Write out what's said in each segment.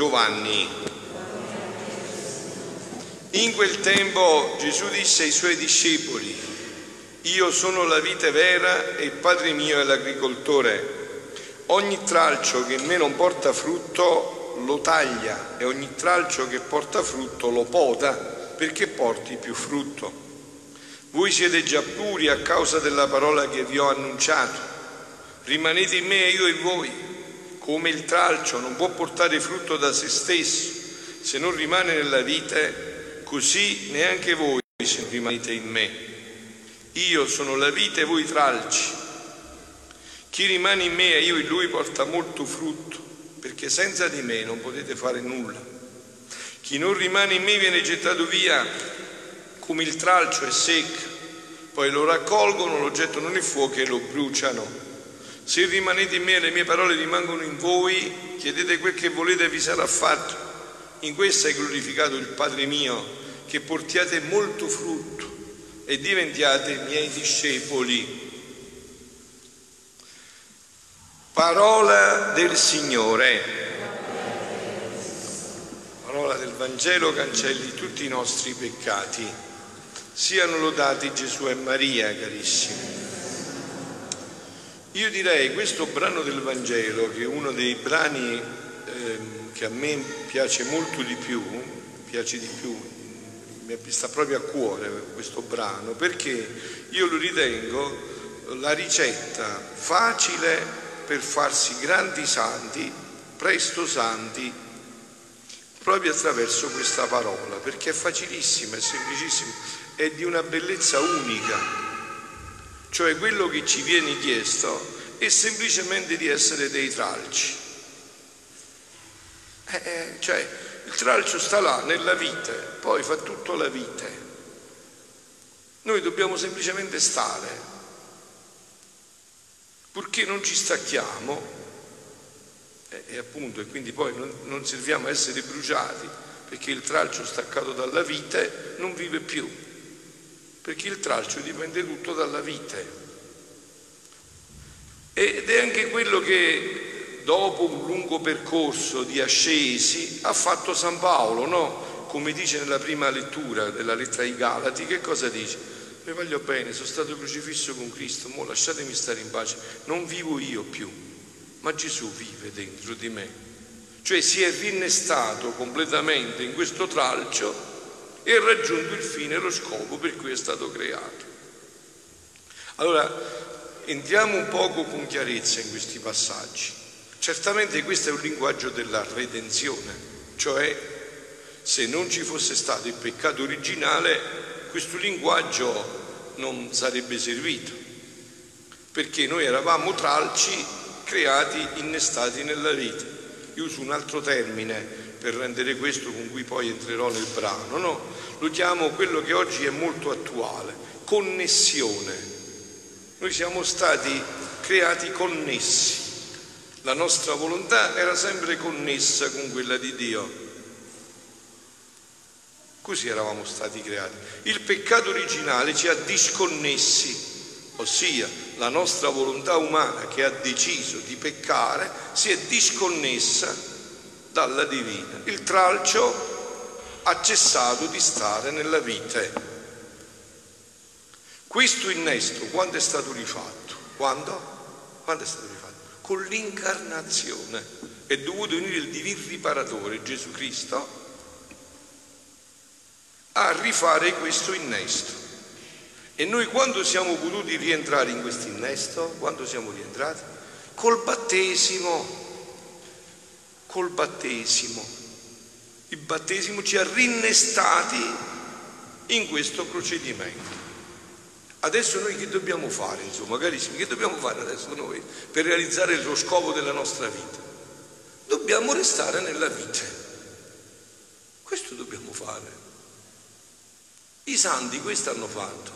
Giovanni. In quel tempo Gesù disse ai suoi discepoli, io sono la vite vera e il Padre mio è l'agricoltore. Ogni tralcio che in me non porta frutto lo taglia e ogni tralcio che porta frutto lo poda perché porti più frutto. Voi siete già puri a causa della parola che vi ho annunciato. Rimanete in me e io in voi. Come il tralcio non può portare frutto da se stesso se non rimane nella vite, così neanche voi se rimanete in me. Io sono la vite e voi tralci. Chi rimane in me e io in lui porta molto frutto, perché senza di me non potete fare nulla. Chi non rimane in me viene gettato via come il tralcio è secco, poi lo raccolgono, lo gettano nel fuoco e lo bruciano. Se rimanete in me e le mie parole rimangono in voi, chiedete quel che volete e vi sarà fatto. In questo è glorificato il Padre mio, che portiate molto frutto e diventiate miei discepoli. Parola del Signore. Parola del Vangelo cancelli tutti i nostri peccati. Siano lodati Gesù e Maria, carissimi. Io direi questo brano del Vangelo, che è uno dei brani eh, che a me piace molto di più, piace di più, mi sta proprio a cuore questo brano, perché io lo ritengo la ricetta facile per farsi grandi santi, presto santi, proprio attraverso questa parola, perché è facilissima, è semplicissima è di una bellezza unica, cioè quello che ci viene chiesto è semplicemente di essere dei tralci. Eh, eh, cioè il tralcio sta là nella vite, poi fa tutto la vite. Noi dobbiamo semplicemente stare, purché non ci stacchiamo eh, e appunto e quindi poi non, non serviamo a essere bruciati perché il tralcio staccato dalla vite non vive più perché il tralcio dipende tutto dalla vite. Ed è anche quello che dopo un lungo percorso di ascesi ha fatto San Paolo, no? Come dice nella prima lettura della lettera ai Galati, che cosa dice? Mi voglio bene, sono stato crocifisso con Cristo, mo lasciatemi stare in pace, non vivo io più, ma Gesù vive dentro di me. Cioè si è rinnestato completamente in questo tralcio e raggiunto il fine e lo scopo per cui è stato creato. Allora, entriamo un poco con chiarezza in questi passaggi. Certamente questo è un linguaggio della redenzione, cioè se non ci fosse stato il peccato originale, questo linguaggio non sarebbe servito, perché noi eravamo tralci creati, innestati nella vita. Io uso un altro termine per rendere questo con cui poi entrerò nel brano, no? Lo chiamo quello che oggi è molto attuale, connessione. Noi siamo stati creati connessi, la nostra volontà era sempre connessa con quella di Dio. Così eravamo stati creati. Il peccato originale ci ha disconnessi, ossia la nostra volontà umana che ha deciso di peccare si è disconnessa dalla divina. Il tralcio ha cessato di stare nella vite. Questo innesto quando è stato rifatto? Quando? Quando è stato rifatto? Con l'incarnazione. È dovuto unire il divin riparatore Gesù Cristo a rifare questo innesto. E noi quando siamo potuti rientrare in questo innesto? Quando siamo rientrati? Col battesimo col battesimo. Il battesimo ci ha rinnestati in questo procedimento. Adesso noi che dobbiamo fare, insomma, carissimi, che dobbiamo fare adesso noi per realizzare lo scopo della nostra vita? Dobbiamo restare nella vita. Questo dobbiamo fare. I santi questo hanno fatto.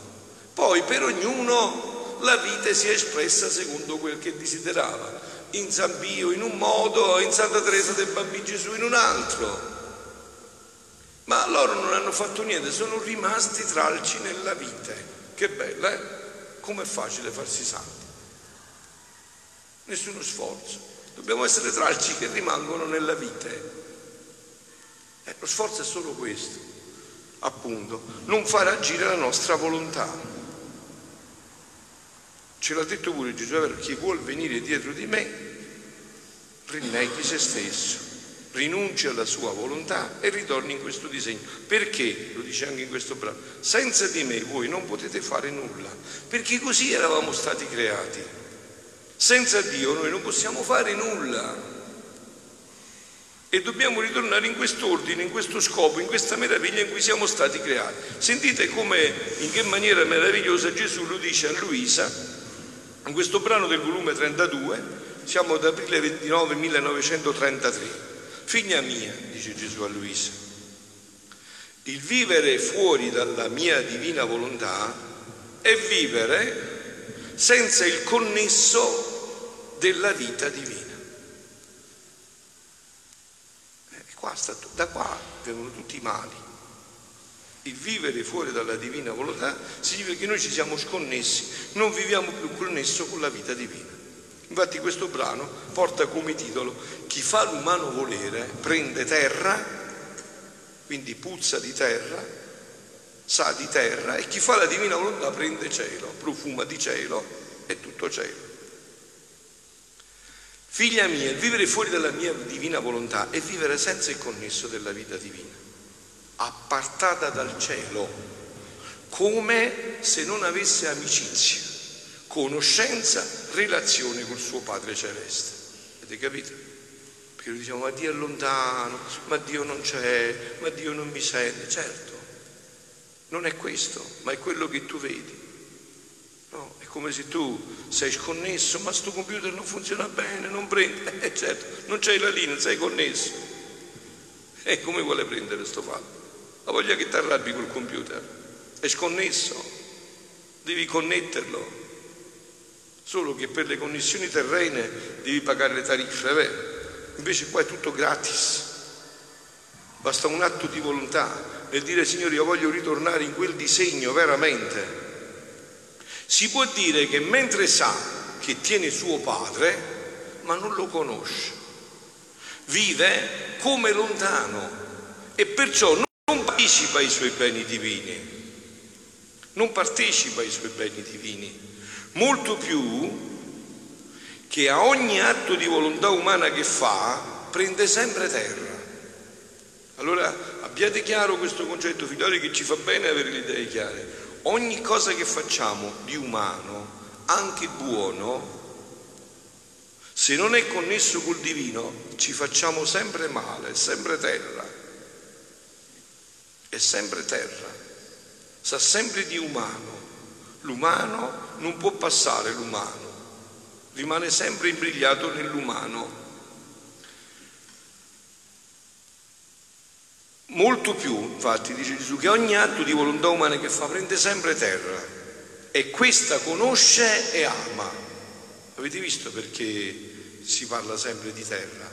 Poi per ognuno la vita si è espressa secondo quel che desiderava in San Pio in un modo, in Santa Teresa del Bambino Gesù in un altro. Ma loro non hanno fatto niente, sono rimasti tralci nella vita. Che bella, eh? Com'è facile farsi santi. nessuno sforzo. Dobbiamo essere tralci che rimangono nella vite. Eh, lo sforzo è solo questo, appunto, non far agire la nostra volontà. Ce l'ha detto pure Gesù, chi vuol venire dietro di me, rinneghi se stesso, rinunci alla sua volontà e ritorni in questo disegno. Perché? Lo dice anche in questo brano. Senza di me voi non potete fare nulla, perché così eravamo stati creati. Senza Dio noi non possiamo fare nulla. E dobbiamo ritornare in quest'ordine, in questo scopo, in questa meraviglia in cui siamo stati creati. Sentite come, in che maniera meravigliosa Gesù lo dice a Luisa, in questo brano del volume 32, siamo ad aprile 29 1933. Figlia mia, dice Gesù a Luisa, il vivere fuori dalla mia divina volontà è vivere senza il connesso della vita divina. Qua sta, da qua vengono tutti i mali. Il vivere fuori dalla divina volontà significa che noi ci siamo sconnessi, non viviamo più connesso con la vita divina. Infatti questo brano porta come titolo Chi fa l'umano volere prende terra, quindi puzza di terra, sa di terra, e chi fa la divina volontà prende cielo, profuma di cielo, è tutto cielo. Figlia mia, vivere fuori dalla mia divina volontà è vivere senza il connesso della vita divina, appartata dal cielo, come se non avesse amicizia, conoscenza, relazione col suo Padre Celeste. Avete capito? Perché noi diciamo, ma Dio è lontano, ma Dio non c'è, ma Dio non mi sente. Certo, non è questo, ma è quello che tu vedi. No, è come se tu sei sconnesso, ma sto computer non funziona bene, non prende. Eh, certo, non c'hai la linea, sei connesso. E come vuole prendere sto fatto? La voglia che ti arrabbi col computer. È sconnesso, devi connetterlo. Solo che per le connessioni terrene devi pagare le tariffe, vero? Invece qua è tutto gratis. Basta un atto di volontà nel dire Signore io voglio ritornare in quel disegno veramente si può dire che mentre sa che tiene suo padre, ma non lo conosce, vive come lontano e perciò non partecipa ai suoi beni divini, non partecipa ai suoi beni divini, molto più che a ogni atto di volontà umana che fa prende sempre terra. Allora abbiate chiaro questo concetto, figlioli, che ci fa bene avere le idee chiare ogni cosa che facciamo di umano, anche buono, se non è connesso col divino, ci facciamo sempre male, sempre terra. È sempre terra. Sa sempre di umano. L'umano non può passare l'umano, rimane sempre imbrigliato nell'umano. Molto più, infatti, dice Gesù, che ogni atto di volontà umana che fa prende sempre terra e questa conosce e ama. Avete visto perché si parla sempre di terra?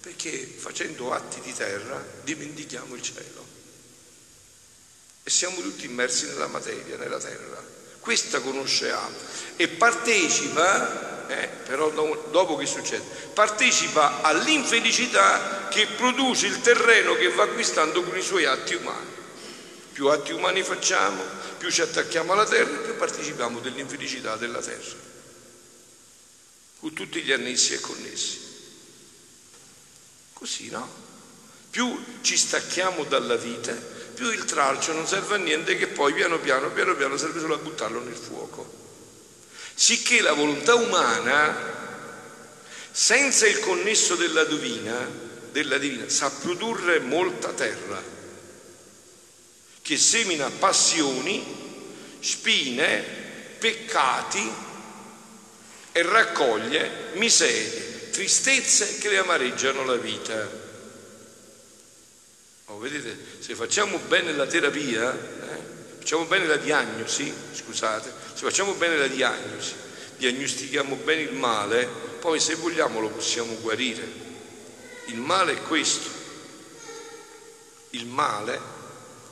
Perché facendo atti di terra dimentichiamo il cielo e siamo tutti immersi nella materia, nella terra. Questa conosce ama e partecipa eh, però dopo che succede? Partecipa all'infelicità che produce il terreno che va acquistando con i suoi atti umani. Più atti umani facciamo, più ci attacchiamo alla terra, più partecipiamo dell'infelicità della terra, con tutti gli annessi e connessi. Così, no? Più ci stacchiamo dalla vita, più il tralcio non serve a niente che poi piano piano, piano piano serve solo a buttarlo nel fuoco sicché la volontà umana, senza il connesso della divina, della divina, sa produrre molta terra, che semina passioni, spine, peccati e raccoglie miserie, tristezze che le amareggiano la vita. Oh, vedete, se facciamo bene la terapia, eh, facciamo bene la diagnosi, scusate, se facciamo bene la diagnosi, diagnostichiamo bene il male, poi se vogliamo lo possiamo guarire. Il male è questo. Il male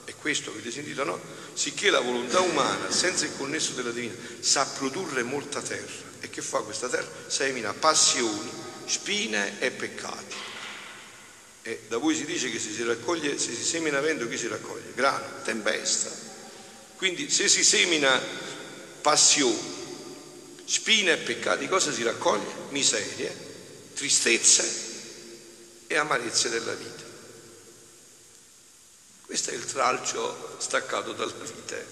è questo, avete sentito, no? Sicché la volontà umana, senza il connesso della divina, sa produrre molta terra. E che fa questa terra? Semina passioni, spine e peccati. E da voi si dice che se si raccoglie, se si semina vento, chi si raccoglie? Grano, tempesta. Quindi se si semina passioni, spine e peccati, cosa si raccoglie? Miserie, tristezze e amarezze della vita. Questo è il tralcio staccato dalla vite.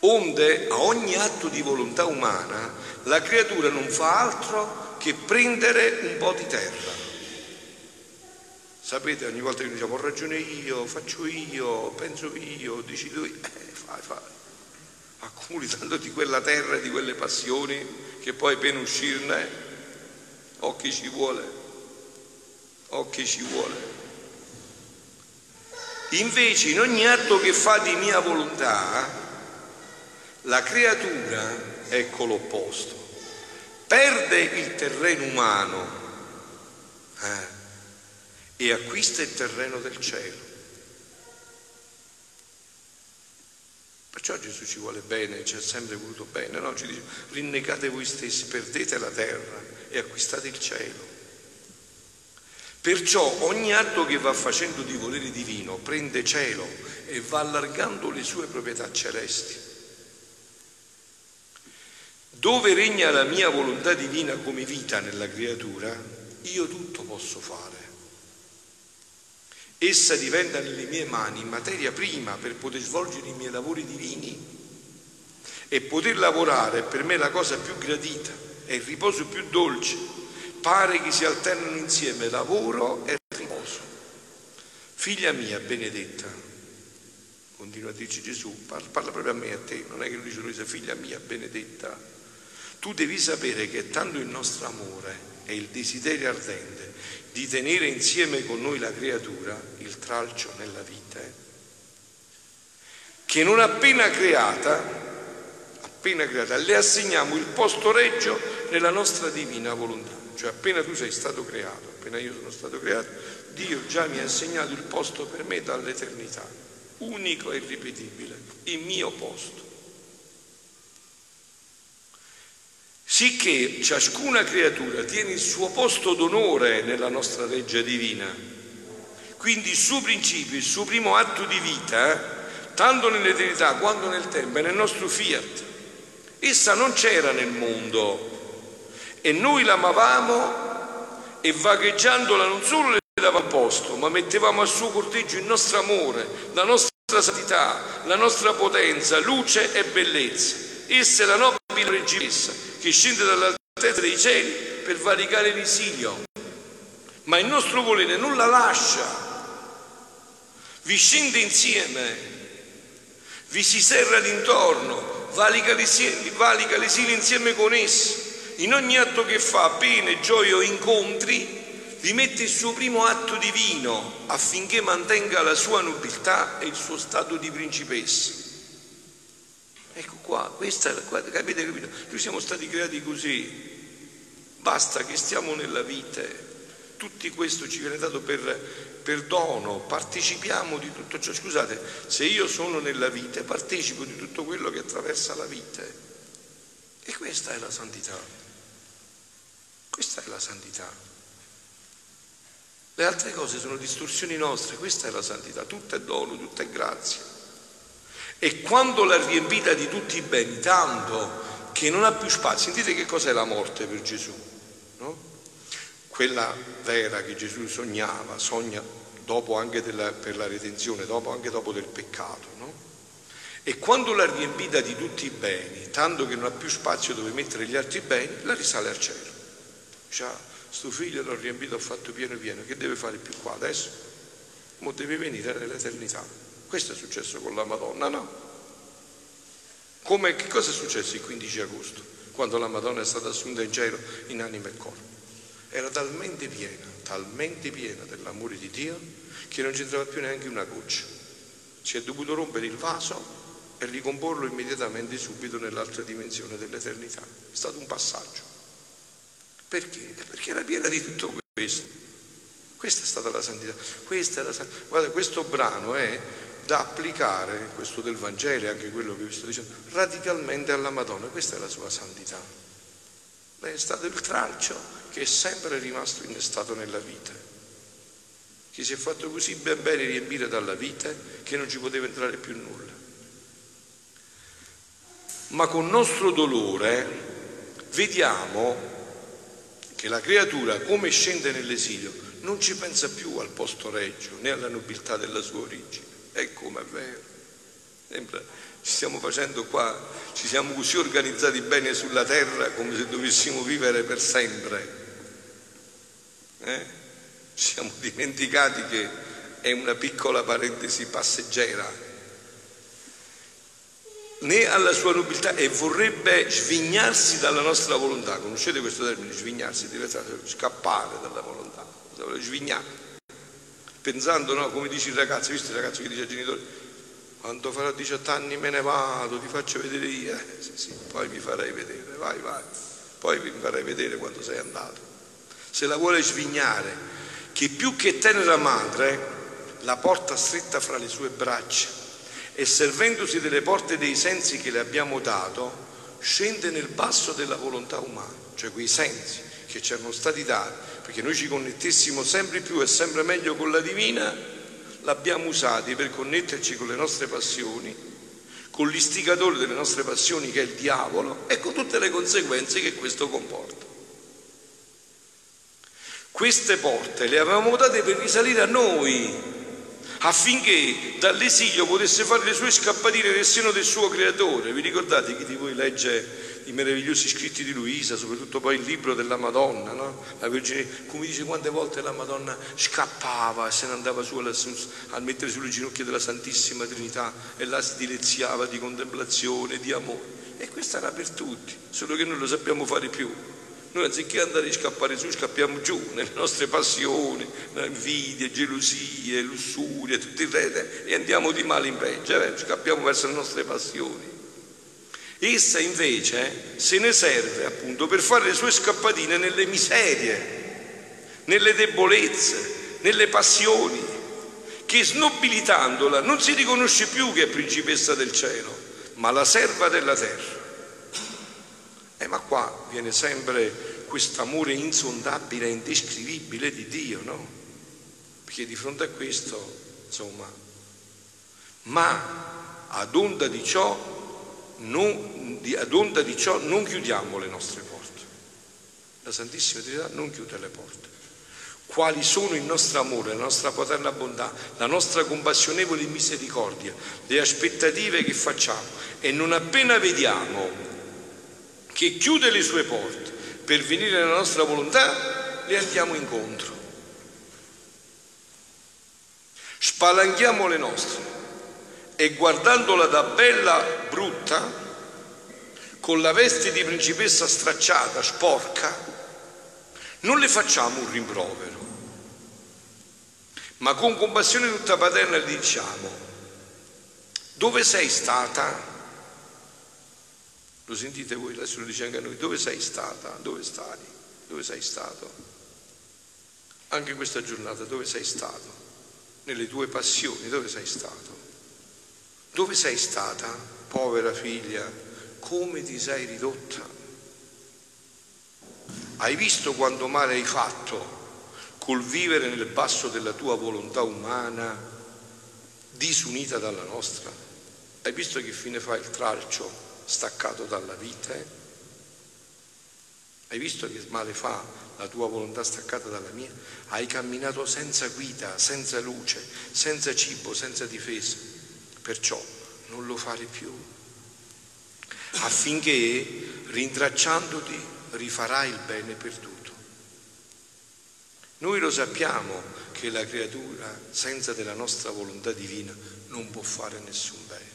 Onde a ogni atto di volontà umana la creatura non fa altro che prendere un po' di terra. Sapete, ogni volta che noi diciamo ho ragione io, faccio io, penso io, decido io, eh, fai, fai. Accumuli tanto di quella terra e di quelle passioni che poi per uscirne, o chi ci vuole, o chi ci vuole. Invece in ogni atto che fa di mia volontà, la creatura, ecco l'opposto, perde il terreno umano eh, e acquista il terreno del cielo. Perciò Gesù ci vuole bene, ci ha sempre voluto bene, no? Ci dice, rinnegate voi stessi, perdete la terra e acquistate il cielo. Perciò ogni atto che va facendo di volere divino prende cielo e va allargando le sue proprietà celesti. Dove regna la mia volontà divina come vita nella creatura, io tutto posso fare. Essa diventa nelle mie mani materia prima per poter svolgere i miei lavori divini e poter lavorare per me la cosa più gradita, è il riposo più dolce pare che si alternano insieme lavoro e riposo. Figlia mia benedetta, continua a dirci Gesù, parla, parla proprio a me e a te, non è che lui dice Luisa, figlia mia benedetta, tu devi sapere che è tanto il nostro amore e il desiderio ardente di tenere insieme con noi la creatura, il tralcio nella vite, che non appena creata, appena creata, le assegniamo il posto reggio nella nostra divina volontà. Cioè appena tu sei stato creato, appena io sono stato creato, Dio già mi ha assegnato il posto per me dall'eternità, unico e irripetibile, il mio posto. Sicché ciascuna creatura tiene il suo posto d'onore nella nostra legge divina. Quindi il suo principio, il suo primo atto di vita, tanto nell'eternità quanto nel tempo, è nel nostro fiat. Essa non c'era nel mondo, e noi l'amavamo e vagheggiandola non solo le davamo posto, ma mettevamo al suo corteggio il nostro amore, la nostra santità, la nostra potenza, luce e bellezza. Essa è la nobile regimessa che scende dall'altezza dei cieli per varicare l'esilio, ma il nostro volere non la lascia, vi scende insieme, vi si serra d'intorno, valica l'esilio insieme con essa in ogni atto che fa, pene, gioie o incontri, vi mette il suo primo atto divino affinché mantenga la sua nobiltà e il suo stato di principessa. Ecco qua, questa è la, capite, capite? Noi siamo stati creati così. Basta che stiamo nella vite. Tutti questo ci viene dato per, per dono, partecipiamo di tutto ciò. Scusate, se io sono nella vite, partecipo di tutto quello che attraversa la vite. E questa è la santità. Questa è la santità. Le altre cose sono distorsioni nostre, questa è la santità, tutto è dono, tutto è grazia. E quando l'ha riempita di tutti i beni, tanto che non ha più spazio, sentite che cos'è la morte per Gesù, no? Quella vera che Gesù sognava, sogna dopo anche della, per la redenzione, dopo, anche dopo del peccato, no? E quando l'ha riempita di tutti i beni, tanto che non ha più spazio dove mettere gli altri beni, la risale al cielo. Già, sto figlio l'ho riempito, ho fatto pieno pieno, che deve fare più qua adesso? Mo deve venire nell'eternità. Questo è successo con la Madonna, no? Come, che cosa è successo il 15 agosto, quando la Madonna è stata assunta in cielo in anima e corpo? Era talmente piena, talmente piena dell'amore di Dio, che non c'entrava più neanche una goccia. Si è dovuto rompere il vaso e ricomporlo immediatamente subito nell'altra dimensione dell'eternità. È stato un passaggio. Perché? Perché era piena di tutto questo. Questa è stata la santità. Questa è la santità. Guarda, questo brano è da applicare, questo del Vangelo, anche quello che vi sto dicendo, radicalmente alla Madonna. Questa è la sua santità. Lei è stato il tralcio che è sempre rimasto innestato nella vita che si è fatto così ben bene riempire dalla vita che non ci poteva entrare più nulla. Ma con nostro dolore vediamo che la creatura, come scende nell'esilio, non ci pensa più al posto reggio né alla nobiltà della sua origine. E come è vero. Sembra, ci stiamo facendo qua, ci siamo così organizzati bene sulla terra come se dovessimo vivere per sempre. Eh? Ci siamo dimenticati che è una piccola parentesi passeggera, né alla sua nobiltà e vorrebbe svignarsi dalla nostra volontà. Conoscete questo termine, svignarsi, deve scappare dalla volontà, svignare. Pensando, no, come dice il ragazzo, visto il ragazzo che dice ai genitori, quando farò 18 anni me ne vado, ti faccio vedere io. Eh, sì, sì, poi mi farai vedere, vai, vai. Poi mi farai vedere quando sei andato. Se la vuole svignare, che più che tenera madre la porta stretta fra le sue braccia e servendosi delle porte dei sensi che le abbiamo dato, scende nel basso della volontà umana, cioè quei sensi che ci erano stati dati, perché noi ci connettessimo sempre più e sempre meglio con la divina, l'abbiamo usati per connetterci con le nostre passioni, con l'istigatore delle nostre passioni che è il diavolo e con tutte le conseguenze che questo comporta. Queste porte le avevamo date per risalire a noi, affinché dall'esilio potesse fare le sue scappatine nel seno del suo creatore. Vi ricordate chi di voi legge i meravigliosi scritti di Luisa, soprattutto poi il libro della Madonna, no? La Vergine, come dice quante volte la Madonna scappava e se ne andava su a mettere sulle ginocchia della Santissima Trinità e là si dileziava di contemplazione, di amore. E questo era per tutti, solo che non lo sappiamo fare più. Noi anziché andare a scappare su, scappiamo giù nelle nostre passioni, invidie, gelosie, lussurie, tutto il resto, e andiamo di male in peggio, eh? scappiamo verso le nostre passioni. Essa invece se ne serve appunto per fare le sue scappatine nelle miserie, nelle debolezze, nelle passioni, che snobilitandola non si riconosce più che è principessa del cielo, ma la serva della terra. Eh, ma qua viene sempre questo amore insondabile e indescrivibile di Dio, no? Perché di fronte a questo, insomma, ma ad onda di ciò non, ad onda di ciò non chiudiamo le nostre porte. La Santissima Trinità non chiude le porte. Quali sono il nostro amore, la nostra paterna bontà, la nostra compassionevole misericordia, le aspettative che facciamo e non appena vediamo che chiude le sue porte per venire nella nostra volontà, le andiamo incontro. Spalanchiamo le nostre e guardandola da bella brutta, con la veste di principessa stracciata, sporca, non le facciamo un rimprovero, ma con compassione tutta paterna le diciamo, dove sei stata? Lo sentite voi, adesso lo dice anche a noi, dove sei stata? Dove stai? Dove sei stato? Anche in questa giornata dove sei stato? Nelle tue passioni dove sei stato? Dove sei stata, povera figlia? Come ti sei ridotta? Hai visto quanto male hai fatto col vivere nel basso della tua volontà umana disunita dalla nostra? Hai visto che fine fa il tralcio staccato dalla vite? Hai visto che male fa la tua volontà staccata dalla mia? Hai camminato senza guida, senza luce, senza cibo, senza difesa. Perciò non lo fare più, affinché rintracciandoti rifarai il bene perduto. Noi lo sappiamo che la creatura senza della nostra volontà divina non può fare nessun bene.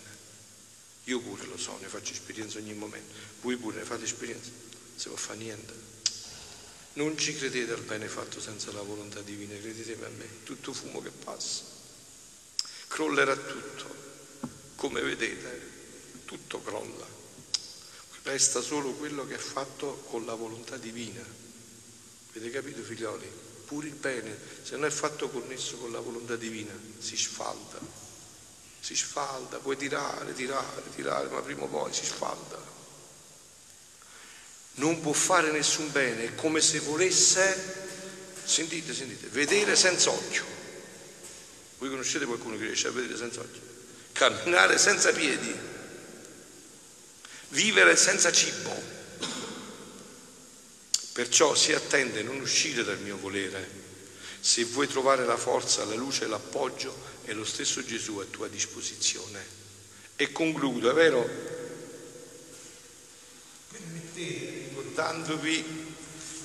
Io pure lo so, ne faccio esperienza ogni momento. Voi pure ne fate esperienza. Non si può fare niente. Non ci credete al bene fatto senza la volontà divina, credetemi a me, tutto fumo che passa. Crollerà tutto. Come vedete, tutto crolla. Resta solo quello che è fatto con la volontà divina. Avete capito, figlioli? Eppure il bene, se non è fatto connesso con la volontà divina, si sfalda, si sfalda, puoi tirare, tirare, tirare, ma prima o poi si sfalda. Non può fare nessun bene, è come se volesse, sentite, sentite, vedere senza occhio. Voi conoscete qualcuno che riesce a vedere senza occhio? Camminare senza piedi, vivere senza cibo Perciò si attende non uscire dal mio volere. Se vuoi trovare la forza, la luce l'appoggio, è lo stesso Gesù a tua disposizione. E concludo, è vero? Ricordandovi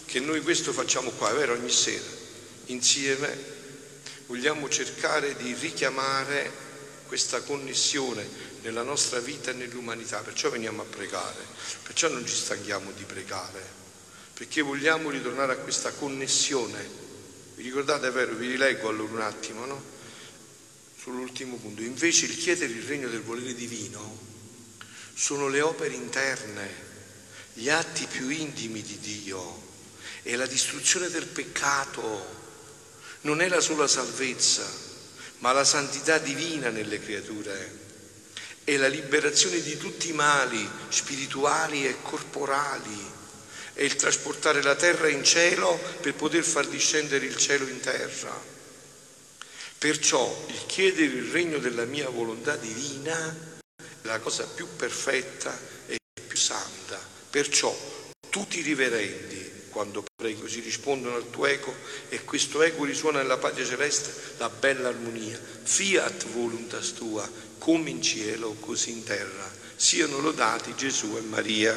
che noi questo facciamo qua, è vero, ogni sera, insieme vogliamo cercare di richiamare questa connessione nella nostra vita e nell'umanità, perciò veniamo a pregare, perciò non ci stanchiamo di pregare perché vogliamo ritornare a questa connessione. Vi ricordate, è vero, vi rileggo allora un attimo, no? Sull'ultimo punto. Invece il chiedere il regno del volere divino sono le opere interne, gli atti più intimi di Dio, è la distruzione del peccato, non è la sola salvezza, ma la santità divina nelle creature, è la liberazione di tutti i mali spirituali e corporali è il trasportare la terra in cielo per poter far discendere il cielo in terra. Perciò il chiedere il regno della mia volontà divina è la cosa più perfetta e più santa. Perciò tutti i riverendi, quando preghi, così rispondono al tuo eco e questo eco risuona nella patria celeste la bella armonia. Fiat voluntas tua, come in cielo, così in terra. Siano lodati Gesù e Maria.